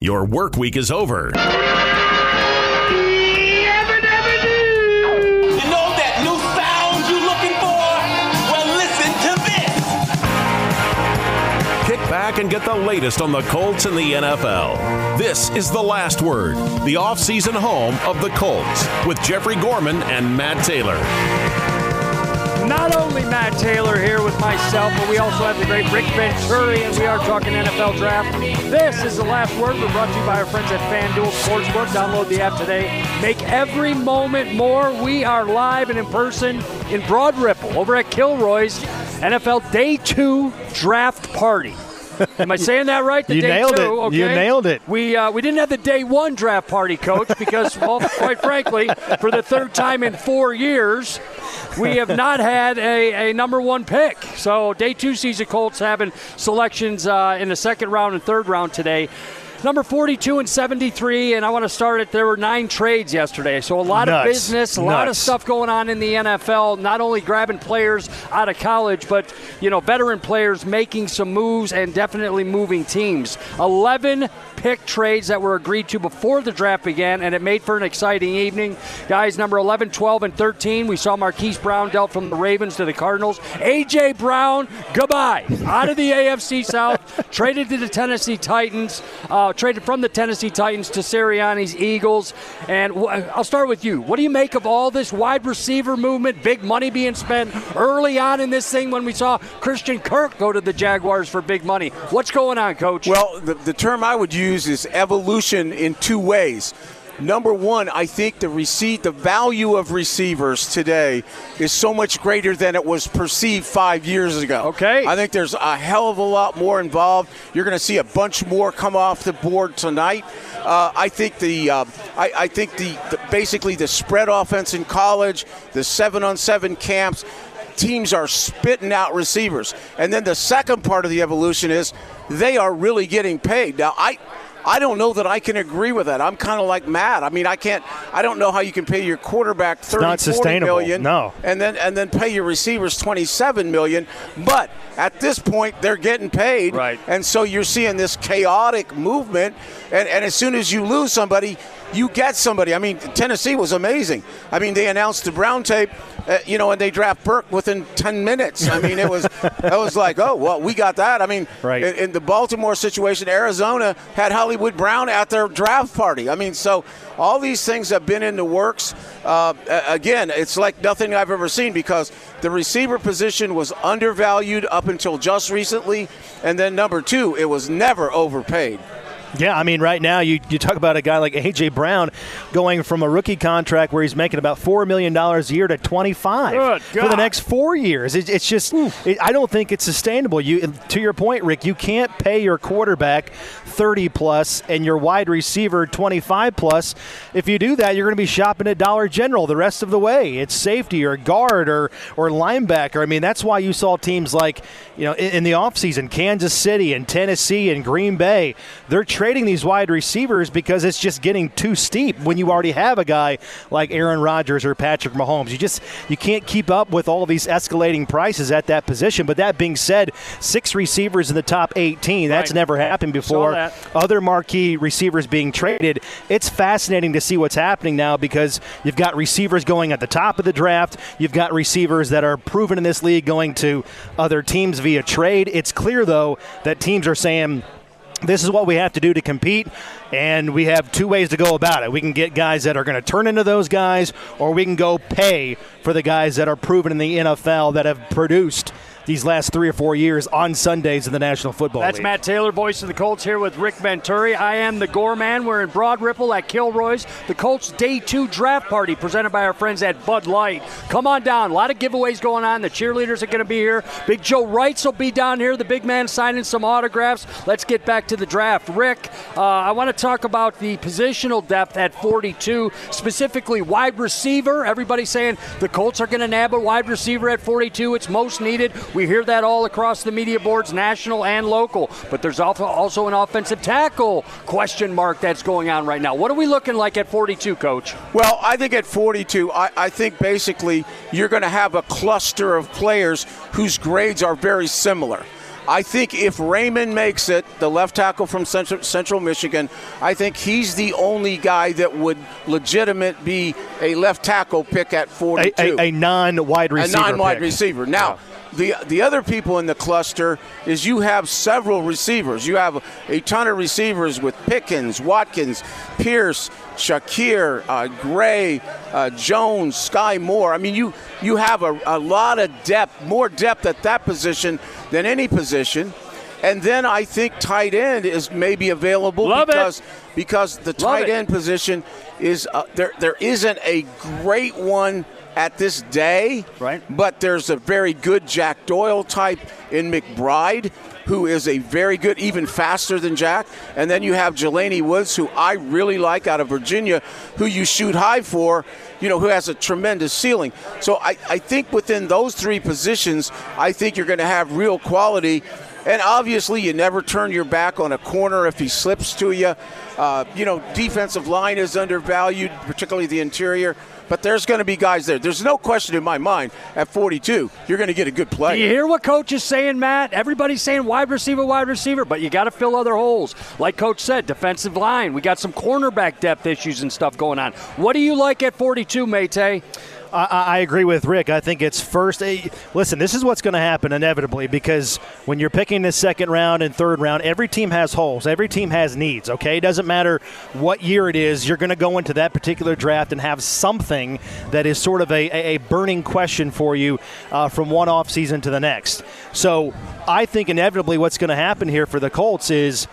Your work week is over. You know that new sound you looking for? Well, listen to this. Kick back and get the latest on the Colts and the NFL. This is The Last Word, the offseason home of the Colts, with Jeffrey Gorman and Matt Taylor. Not only Matt Taylor here with myself, but we also have the great Rick Venturi, and we are talking NFL draft. This is the last word. We're brought to you by our friends at FanDuel Sportsbook. Download the app today. Make every moment more. We are live and in person in Broad Ripple over at Kilroy's NFL Day Two Draft Party. Am I saying that right? The You day nailed two, it. Okay? You nailed it. We uh, we didn't have the day one draft party, coach, because well, quite frankly, for the third time in four years, we have not had a, a number one pick. So day two sees the Colts having selections uh, in the second round and third round today. Number 42 and 73, and I want to start it. There were nine trades yesterday, so a lot Nuts. of business, a lot of stuff going on in the NFL. Not only grabbing players out of college, but you know, veteran players making some moves and definitely moving teams. 11 pick trades that were agreed to before the draft began, and it made for an exciting evening. Guys, number 11, 12, and 13, we saw Marquise Brown dealt from the Ravens to the Cardinals. A.J. Brown, goodbye. Out of the AFC South, traded to the Tennessee Titans, uh, traded from the Tennessee Titans to Sirianni's Eagles. And wh- I'll start with you. What do you make of all this wide receiver movement, big money being spent early on in this thing when we saw Christian Kirk go to the Jaguars for big money? What's going on, coach? Well, the, the term I would use is evolution in two ways. Number one, I think the receipt, the value of receivers today is so much greater than it was perceived five years ago. Okay. I think there's a hell of a lot more involved. You're going to see a bunch more come off the board tonight. Uh, I think the, uh, I, I think the, the basically the spread offense in college, the seven on seven camps, teams are spitting out receivers. And then the second part of the evolution is they are really getting paid. Now, I. I don't know that I can agree with that. I'm kind of like Matt. I mean, I can't. I don't know how you can pay your quarterback 30, not sustainable. million, No. and then and then pay your receivers 27 million. But at this point, they're getting paid, Right. And so you're seeing this chaotic movement. And, and as soon as you lose somebody, you get somebody. I mean, Tennessee was amazing. I mean, they announced the Brown tape, uh, you know, and they draft Burke within 10 minutes. I mean, it was that was like, oh well, we got that. I mean, Right. in, in the Baltimore situation, Arizona had Hollywood Brown at their draft party. I mean, so all these things have been in the works. Uh, again, it's like nothing I've ever seen because the receiver position was undervalued up until just recently, and then number two, it was never overpaid. Yeah, I mean, right now you, you talk about a guy like AJ Brown going from a rookie contract where he's making about four million dollars a year to twenty five Good for the next four years. It, it's just, it, I don't think it's sustainable. You, to your point, Rick, you can't pay your quarterback thirty plus and your wide receiver twenty five plus. If you do that, you're going to be shopping at Dollar General the rest of the way. It's safety or guard or or linebacker. I mean, that's why you saw teams like you know in, in the offseason, Kansas City and Tennessee and Green Bay. They're trading these wide receivers because it's just getting too steep when you already have a guy like Aaron Rodgers or Patrick Mahomes. You just you can't keep up with all these escalating prices at that position. But that being said, six receivers in the top 18, that's Right. never happened before. Other marquee receivers being traded. It's fascinating to see what's happening now because you've got receivers going at the top of the draft. You've got receivers that are proven in this league going to other teams via trade. It's clear though that teams are saying this is what we have to do to compete and we have two ways to go about it. We can get guys that are going to turn into those guys or we can go pay for the guys that are proven in the nfl that have produced these last three or four years on sundays in the national football League. That's league Matt Taylor, voice of the Colts, here with Rick Venturi. I am the Gorman. We're in Broad Ripple at Kilroy's. The Colts Day 2 draft party presented by our friends at Bud Light. Come on down. A lot of giveaways going on. The cheerleaders are going to be here. Big Joe Wrights will be down here. The big man signing some autographs. Let's get back to the draft. Rick, uh, I want to talk about the positional depth at 42, specifically wide receiver. Everybody's saying the Colts are going to nab a wide receiver at 42. It's most needed. We hear that all across the media boards, national and local. But there's also also an offensive tackle question mark that's going on right now. What are we looking like at 42, Coach? Well, I think at 42, I, I think basically you're going to have a cluster of players whose grades are very similar. I think if Raimann makes it, the left tackle from Central, Central Michigan, I think he's the only guy that would legitimate be a left tackle pick at 42. A, a, a non-wide receiver. A non-wide pick. receiver. Now, the the other people in the cluster is you have several receivers. You have a ton of receivers with Pickens, Watkins, Pierce, Shakir, uh, Gray, uh, Jones, Sky Moore. I mean, you you have a, a lot of depth, more depth at that position than any position. And then I think tight end is maybe available Love it. because because the tight it. end position is uh, there. There isn't a great one at this day, Right. But there's a very good Jack Doyle type in McBride, who is a very good, even faster than Jack. And then you have Jelani Woods, who I really like out of Virginia, who you shoot high for, you know, who has a tremendous ceiling. So I, I think within those three positions, I think you're going to have real quality. And obviously, you never turn your back on a corner if he slips to you. Uh, you know, defensive line is undervalued, particularly the interior. But there's going to be guys there. There's no question in my mind at 42, you're going to get a good Do player. you hear what coach is saying, Matt? Everybody's saying wide receiver, wide receiver, but you got to fill other holes. Like coach said, defensive line. We got some cornerback depth issues and stuff going on. What do you like at 42, Mate? I, I agree with Rick. I think it's first. eh, Listen, this is what's going to happen inevitably because when you're picking the second round and third round, every team has holes. Every team has needs. Okay, it doesn't matter what year it is. You're going to go into that particular draft and have something that is sort of a, a, a burning question for you uh, from one off season to the next. So I think inevitably what's going to happen here for the Colts is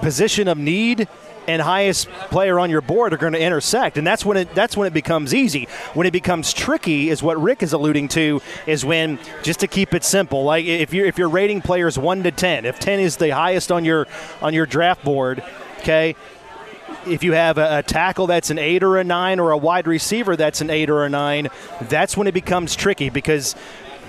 position of need and highest player on your board are going to intersect. And that's when it that's when it becomes easy. When it becomes tricky is what rick is alluding to is when just to keep it simple like if you're if you're rating players 1 to 10 if 10 is the highest on your on your draft board okay if you have a, a tackle that's an eight or a nine or a wide receiver that's an eight or a nine that's when it becomes tricky because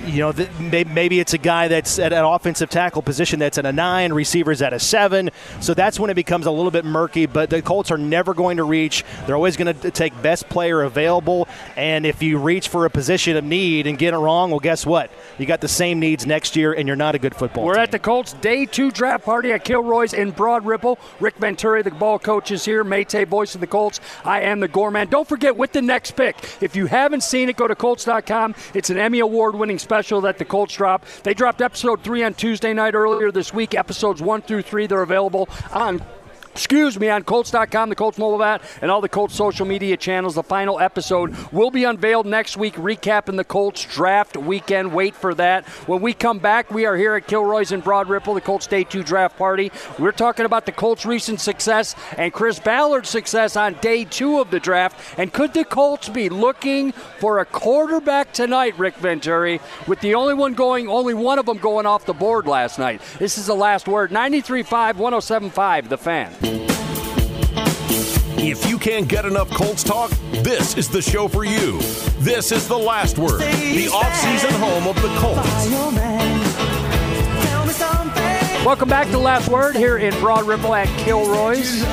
you know, maybe it's a guy that's at an offensive tackle position that's at a nine, receivers at a seven. So that's when it becomes a little bit murky. But the Colts are never going to reach. They're always going to take best player available. And if you reach for a position of need and get it wrong, well, guess what? You got the same needs next year, and you're not a good football We're team. at the Colts day two draft party at Kilroy's in Broad Ripple. Rick Venturi, the ball coach, is here. Mate, voice of the Colts. I am the Gorman. Don't forget, with the next pick, if you haven't seen it, go to Colts.com. It's an Emmy Award winning special that the Colts drop. They dropped episode three on Tuesday night earlier this week. Episodes one through three, they're available on excuse me, on Colts.com, the Colts mobile app, and all the Colts social media channels. The final episode will be unveiled next week, recapping the Colts draft weekend. Wait for that. When we come back, we are here at Kilroy's in Broad Ripple, the Colts Day 2 draft party. We're talking about the Colts' recent success and Chris Ballard's success on day two of the draft. And could the Colts be looking for a quarterback tonight, Rick Venturi, with the only one going, only one of them going off the board last night? This is the last word. 93.5, 107.5, the fan. If you can't get enough Colts talk, this is the show for you. This is the last word, the offseason home of the Colts. Welcome back to Last Word here in Broad Ripple at Kilroy's.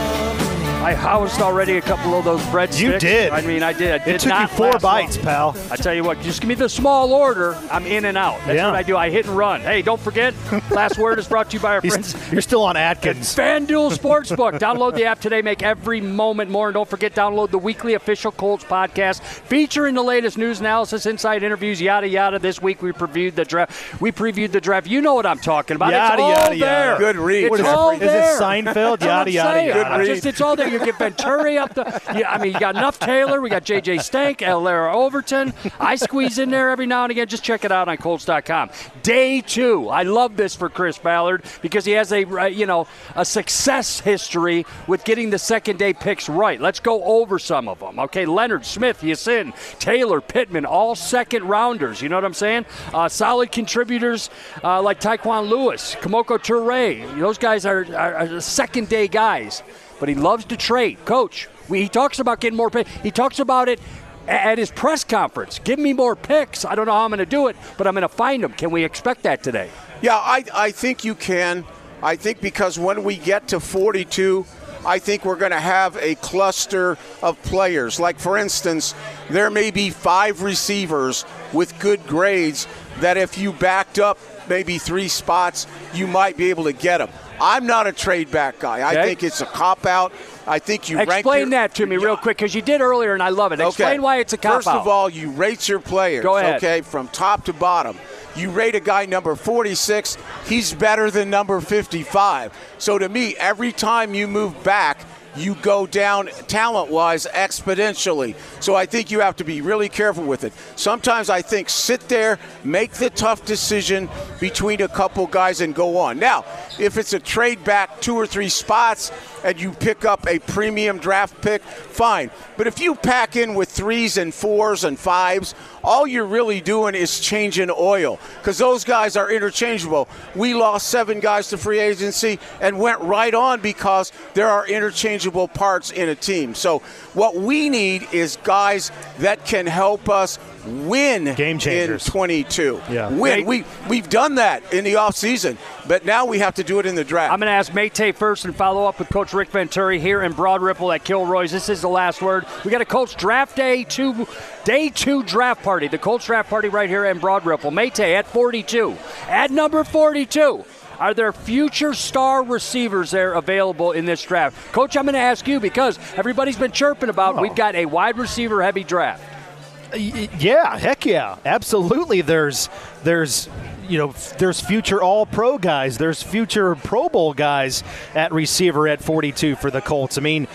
I housed already a couple of those breadsticks. You did. I mean, I did. I did it took you four bites, long. pal. I tell you what, just give me the small order. I'm in and out. That's Yeah. what I do. I hit and run. Hey, don't forget, Last Word is brought to you by our friends. You're still on Atkins. FanDuel Sportsbook. download the app today. Make every moment more. And don't forget, download the weekly official Colts podcast featuring the latest news analysis, inside interviews, yada yada. This week we previewed the draft. We previewed the draft. You know what I'm talking about. Yada, it's all yada, there. yada. Good read. It's What is it, all is it. Seinfeld? That's what Yada, yada, yada. Good Just, it's all there. You get Venturi up the. Yeah, I mean, you got enough Taylor. We got J.J. Stank, Larra Overton. I squeeze in there every now and again. Just check it out on Colts.com. Day two. I love this for Chris Ballard because he has a uh, you know a success history with getting the second day picks right. Let's go over some of them. Okay, Leonard Smith, Ya-Sin, Taylor, Pittman, all second rounders. You know what I'm saying? Uh, solid contributors uh, like Tyquan Lewis, Kemoko Turay. Those guys are, are, are second day guys but he loves to trade. Coach, we, he talks about getting more picks. He talks about it at his press conference. Give me more picks. I don't know how I'm going to do it, but I'm going to find them. Can we expect that today? Yeah, I, I think you can. I think because when we get to 42, I think we're going to have a cluster of players. Like, for instance, there may be five receivers with good grades that if you backed up maybe three spots, you might be able to get him. I'm not a trade back guy. I think it's a cop out. I think you rank Explain your- that to me real quick because you did earlier and I love it. Explain why it's a cop out. First of all, you rate your players. Go ahead. Okay, from top to bottom. You rate a guy number 46, he's better than number 55. So to me, every time you move back, you go down talent wise exponentially. So I think you have to be really careful with it. Sometimes I think sit there, make the tough decision between a couple guys and go on. Now, if it's a trade back two or three spots and you pick up a premium draft pick, fine. But if you pack in with threes and fours and fives, all you're really doing is changing oil because those guys are interchangeable. We lost seven guys to free agency and went right on because there are interchangeable parts in a team. So what we need is guys that can help us win Game changers. in 22. Yeah. Win. We we've done that in the offseason, but now we have to do it in the draft. I'm going to ask Mate first and follow up with Coach Rick Venturi here in Broad Ripple at Kilroy's. This is the last word. We got a Colts draft day two, day two draft party. The Colts draft party right here in Broad Ripple. Mate at 42. At number 42. Are there future star receivers there available in this draft? Coach, I'm going to ask you because everybody's been chirping about oh. we've got a wide receiver heavy draft. Yeah, heck yeah, absolutely. There's there's you know there's future All Pro guys. There's future Pro Bowl guys at receiver at 42 for the Colts. I mean,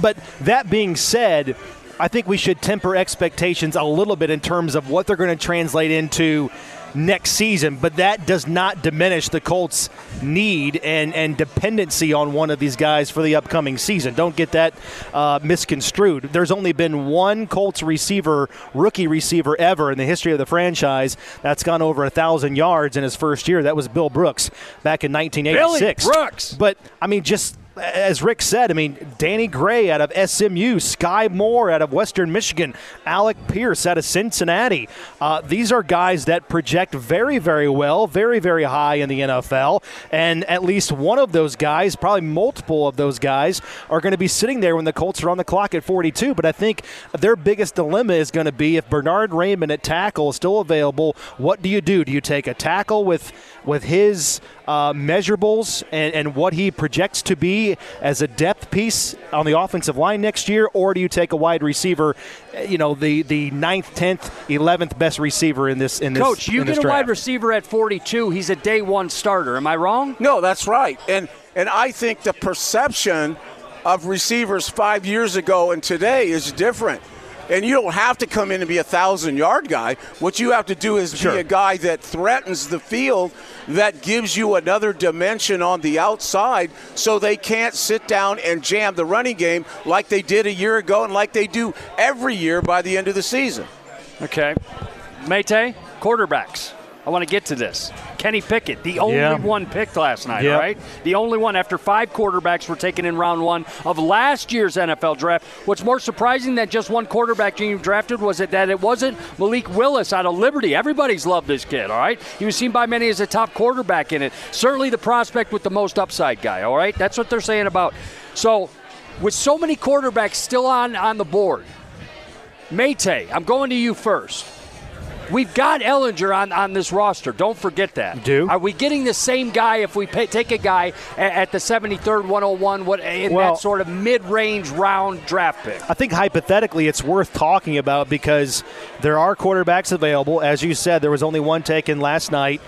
but that being said, I think we should temper expectations a little bit in terms of what they're going to translate into next season, but that does not diminish the Colts' need and, and dependency on one of these guys for the upcoming season. Don't get that uh, misconstrued. There's only been one Colts receiver, rookie receiver ever in the history of the franchise that's gone over a thousand yards in his first year. That was Bill Brooks back in 1986. Billy Brooks. But I mean, just as Rick said, I mean, Danny Gray out of SMU, Sky Moore out of Western Michigan, Alec Pierce out of Cincinnati. Uh, these are guys that project very, very well, very, very high in the NFL. And at least one of those guys, probably multiple of those guys, are going to be sitting there when the Colts are on the clock at 42. But I think their biggest dilemma is going to be if Bernhard Raimann at tackle is still available, what do you do? Do you take a tackle with with his uh, measurables and, and what he projects to be as a depth piece on the offensive line next year, or do you take a wide receiver, uh, you know, the the ninth, tenth, eleventh best receiver in this in this Coach, you in this get a wide receiver at 42. He's a day one starter. Am I wrong? No, that's right. And and I think the perception of receivers five years ago and today is different. And you don't have to come in and be a thousand yard guy. What you have to do is Sure. be a guy that threatens the field, that gives you another dimension on the outside so they can't sit down and jam the running game like they did a year ago and like they do every year by the end of the season. Okay. Mate, quarterbacks. I want to get to this. Kenny Pickett, the only Yeah. one picked last night, all right? The only one after five quarterbacks were taken in round one of last year's NFL draft. What's more surprising than just one quarterback being drafted was it that it wasn't Malik Willis out of Liberty. Everybody's loved this kid, all right? He was seen by many as a top quarterback in it. Certainly the prospect with the most upside guy, all right? That's what they're saying about. So, with so many quarterbacks still on, on the board, Mate, I'm going to you first. We've got Ehlinger on, on this roster. Don't forget that. Do. Are we getting the same guy if we pay, take a guy at, at the 73rd, 101, what in Well- that sort of mid-range round draft pick? I think hypothetically it's worth talking about because there are quarterbacks available. As you said, there was only one taken last night,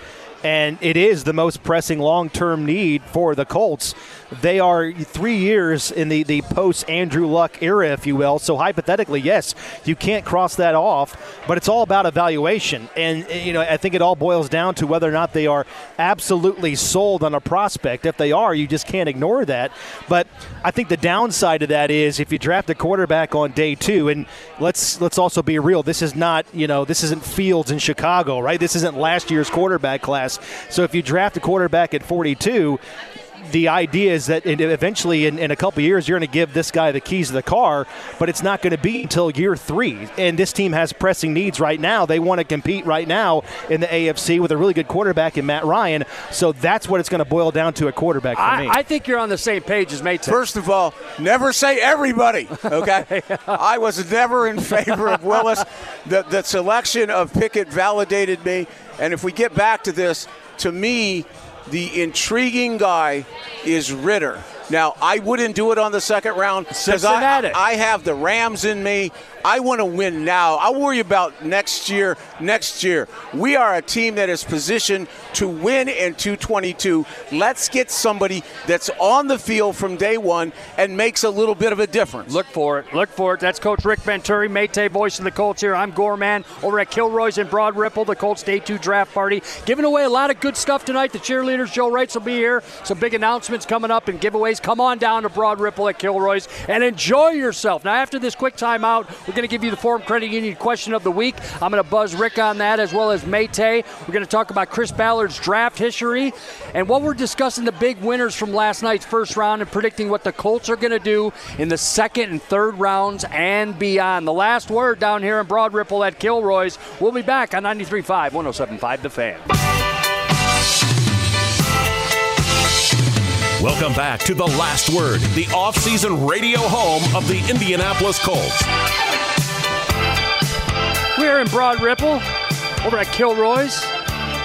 and it is the most pressing long term need for the Colts. They are three years in the, the post Andrew Luck era, if you will. So hypothetically, yes, you can't cross that off, but it's all about evaluation. And, you know, I think it all boils down to whether or not they are absolutely sold on a prospect. If they are, you just can't ignore that. But I think the downside of that is if you draft a quarterback on day two, and let's let's also be real, this is not, you know, this isn't Fields in Chicago, right? This isn't last year's quarterback class. So if you draft a quarterback at 42, the idea is that eventually in, in a couple years you're going to give this guy the keys to the car but it's not going to be until year three and this team has pressing needs right now they want to compete right now in the afc with a really good quarterback in matt ryan so that's what it's going to boil down to a quarterback for I, me I think you're on the same page as Mate. First of all, never say everybody, okay? I was never in favor of Willis. The, the selection of Pickett validated me. And if we get back to this, to me, the intriguing guy is Ridder. Now, I wouldn't do it on the second round because I, I have the Rams in me. I want to win now. I worry about next year. Next year, we are a team that is positioned to win in 222. Let's get somebody that's on the field from day one and makes a little bit of a difference. Look for it. Look for it. That's Coach Rick Venturi, Maytay voice of the Colts here. I'm Gorman over at Kilroy's in Broad Ripple, the Colts Day 2 draft party. Giving away a lot of good stuff tonight. The cheerleaders, Joe Wrights, will be here. Some big announcements coming up and giveaways. Come on down to Broad Ripple at Kilroy's and enjoy yourself. Now, after this quick timeout, we're going to give you the Forum Credit Union question of the week. I'm going to buzz Rick on that as well as Maytay. We're going to talk about Chris Ballard's draft history and what we're discussing the big winners from last night's first round and predicting what the Colts are going to do in the second and third rounds and beyond. The last word down here in Broad Ripple at Kilroy's. We'll be back on 93.5, 107.5 The Fan. Welcome back to The Last Word, the off-season radio home of the Indianapolis Colts. We're in Broad Ripple over at Kilroy's.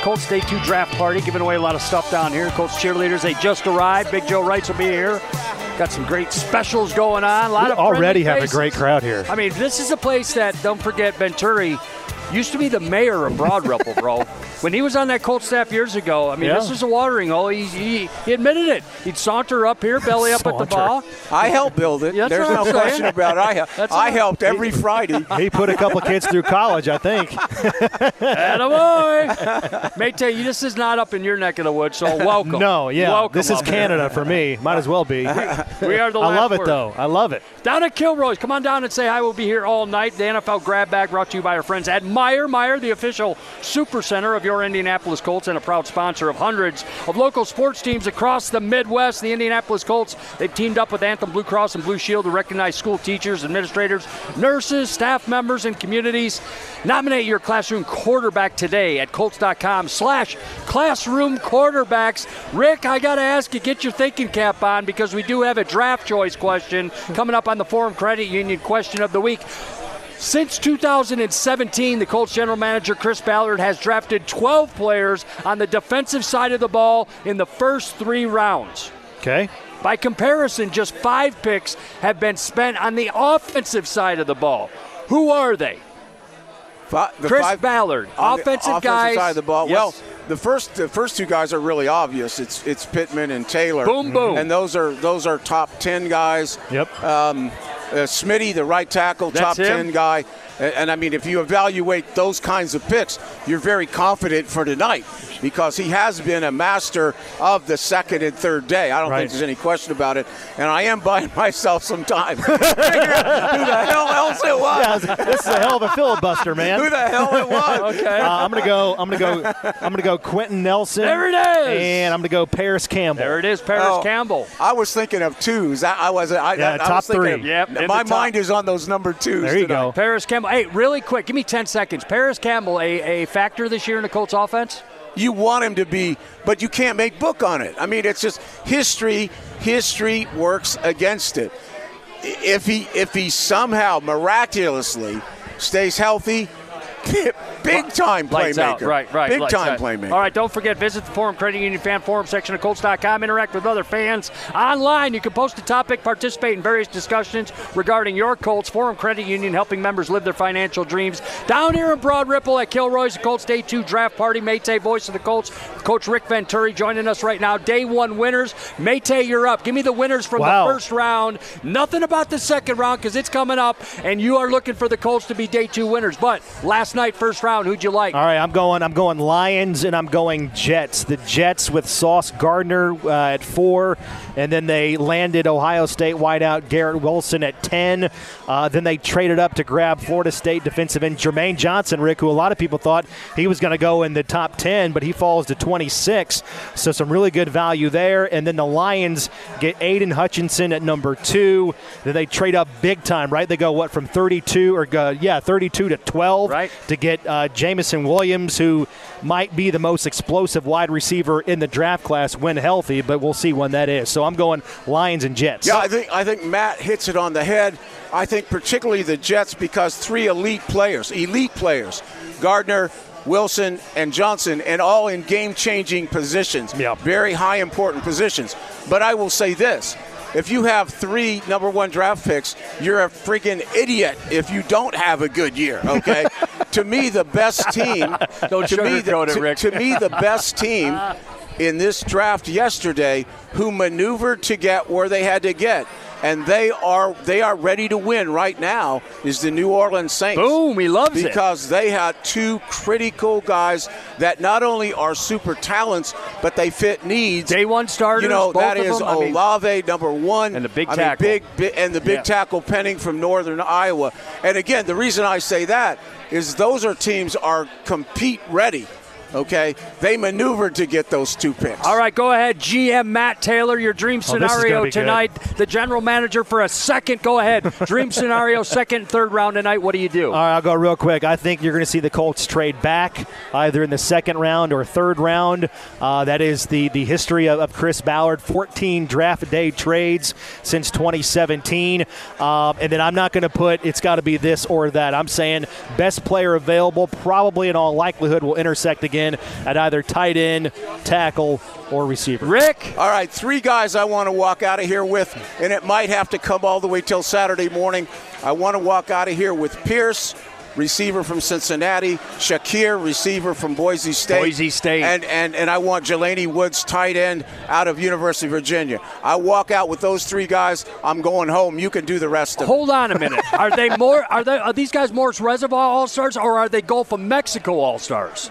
Colts Day 2 draft party, giving away a lot of stuff down here. Colts cheerleaders, they just arrived. Big Joe Wrights will be here. Got some great specials going on. A lot We of already have a great crowd here. I mean, this is a place that, don't forget, Venturi used to be the mayor of Broad Ripple, bro. When he was on that Colt staff years ago, I mean, Yeah. this is a watering hole. He, he, he admitted it. He'd saunter up here, belly up at the Saunter. ball. I helped build it. Yeah, that's There's what no I'm saying. question about it. I, hel- That's I what- helped every Friday. He put a couple kids through college, I think. Attaboy. Mate, this is not up in your neck of the woods, so welcome. No, yeah. Welcome this is up here. Canada for me. Might as well be. We are the I love it, word. though. I love it. Down at Kilroy's, come on down and say hi. We'll be here all night. The NFL Grab Bag brought to you by our friends at Meijer. Meijer, the official super center of your Indianapolis Colts and a proud sponsor of hundreds of local sports teams across the Midwest. The Indianapolis Colts, they've teamed up with Anthem Blue Cross and Blue Shield to recognize school teachers, administrators, nurses, staff members, and communities. Nominate your classroom quarterback today at colts.com slash classroom quarterbacks. Rick, I got to ask you, get your thinking cap on because we do have a draft choice question coming up on the Forum Credit Union question of the week. Since 2017, the Colts general manager Chris Ballard has drafted 12 players on the defensive side of the ball in the first three rounds. Okay. By comparison, just five picks have been spent on the offensive side of the ball. Who are they? Fi- the Chris five- Ballard, offensive offensive guys. side of the ball. Yes. Well, the first the first two guys are really obvious. It's it's Pittman and Taylor. Boom, boom. And those are those are top ten guys. Yep. Um, uh, Smitty, the right tackle, That's top him. ten guy. And, and I mean, if you evaluate those kinds of picks, you're very confident for tonight because he has been a master of the second and third day. I don't Right. think there's any question about it. And I am buying myself some time. Who the hell else it was. Yeah, this is a hell of a filibuster, man. Who the hell it was? Okay. Uh, I'm gonna go. I'm gonna go. I'm gonna go. Quenton Nelson. There it is. And I'm gonna go Parris Campbell. there it is, Parris Oh, Campbell. I was thinking of twos. I, I was. I, Yeah, I, I top was three. of- Yep, in the my mind is on those number twos. There you tonight. go. Parris Campbell. Hey, really quick, give me 10 seconds. Parris Campbell, a, a factor this year in the Colts offense? You want him to be, but you can't make book on it. I mean, it's just history. History works against it. If he if he somehow miraculously stays healthy, big time Lights playmaker. out. Right, right. Big lights time out. playmaker. All right, don't forget, visit the Forum Credit Union Fan Forum section of Colts.com. Interact with other fans online. You can post a topic, participate in various discussions regarding your Colts. Forum Credit Union helping members live their financial dreams. Down here in Broad Ripple at Kilroy's, the Colts Day 2 draft party. Maytay, voice of the Colts. Coach Rick Venturi joining us right now. Day one winners. Maytay, you're up. Give me the winners from Wow. the first round. Nothing about the second round because it's coming up, and you are looking for the Colts to be day two winners. But last night, first round, who'd you like? All right, I'm going. I'm going Lions, and I'm going Jets. The Jets with Sauce Gardner uh, at four, and then they landed Ohio State wideout Garrett Wilson at ten. Uh, then they traded up to grab Florida State defensive end Jermaine Johnson, Rick, who a lot of people thought he was going to go in the top ten, but he falls to 26. So some really good value there. And then the Lions get Aidan Hutchinson at number two. Then they trade up big time, right? They go what from 32 or uh, yeah, 32 to 12 Right. To get uh, Jameson Williams, who might be the most explosive wide receiver in the draft class when healthy, but we'll see when that is. So I'm going Lions and Jets. Yeah, I think I think Matt hits it on the head. I think particularly the Jets because three elite players, elite players, Gardner, Wilson, and Johnson, and all in game changing positions. Yep. Very high important positions. But I will say this. If you have three number one draft picks, you're a freaking idiot if you don't have a good year. Okay, to me the best team. Don't to me, the, it, to- Rick. to me the best team in this draft yesterday who maneuvered to get where they had to get and they are they are ready to win right now is the New Orleans Saints. Boom, he loves it. because they had two critical guys that not only are super talents but they fit needs. Day one starters. You know both that of is them. I mean, Olave number one, And the big I mean, tackle. big, big and the big Yeah. tackle Penning from Northern Iowa. And again, the reason I say that is those are teams are compete ready. Okay, they maneuvered to get those two picks. All right, go ahead, GM Matt Taylor. Your dream Oh, this is scenario gonna be good. tonight. The general manager for a second. Go ahead. Dream scenario, second, third round tonight. What do you do? All right, I'll go real quick. I think you're going to see the Colts trade back either in the second round or third round. Uh, that is the, the history of, of Chris Ballard 14 draft day trades since 2017. Um, and then I'm not going to put it's got to be this or that. I'm saying best player available, probably in all likelihood, will intersect again at either tight end, tackle, or receiver. Rick. All right, three guys I want to walk out of here with, and it might have to come all the way till Saturday morning. I want to walk out of here with Pierce, receiver from Cincinnati, Shakir, receiver from Boise State, Boise State. and and and I want Jelani Woods, tight end out of University of Virginia. I walk out with those three guys. I'm going home. You can do the rest of it. Hold on a minute. Are they more? Are they? Are these guys Morse Reservoir All Stars, or are they Gulf of Mexico All Stars?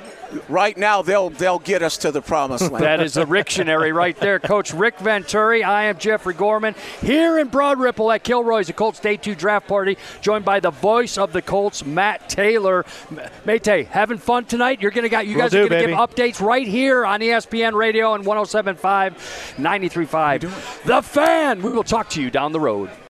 Right now, they'll they'll get us to the promised land. That is a Rictionary right there. Coach Rick Venturi. I am Jeffrey Gorman here in Broad Ripple at Kilroy's, the Colts Day 2 draft party, joined by the voice of the Colts, Matt Taylor. M- Mate, having fun tonight? You're gonna got you Will guys do, are gonna baby. give updates right here on ESPN Radio and 107.5, 93.5. The fan. We will talk to you down the road.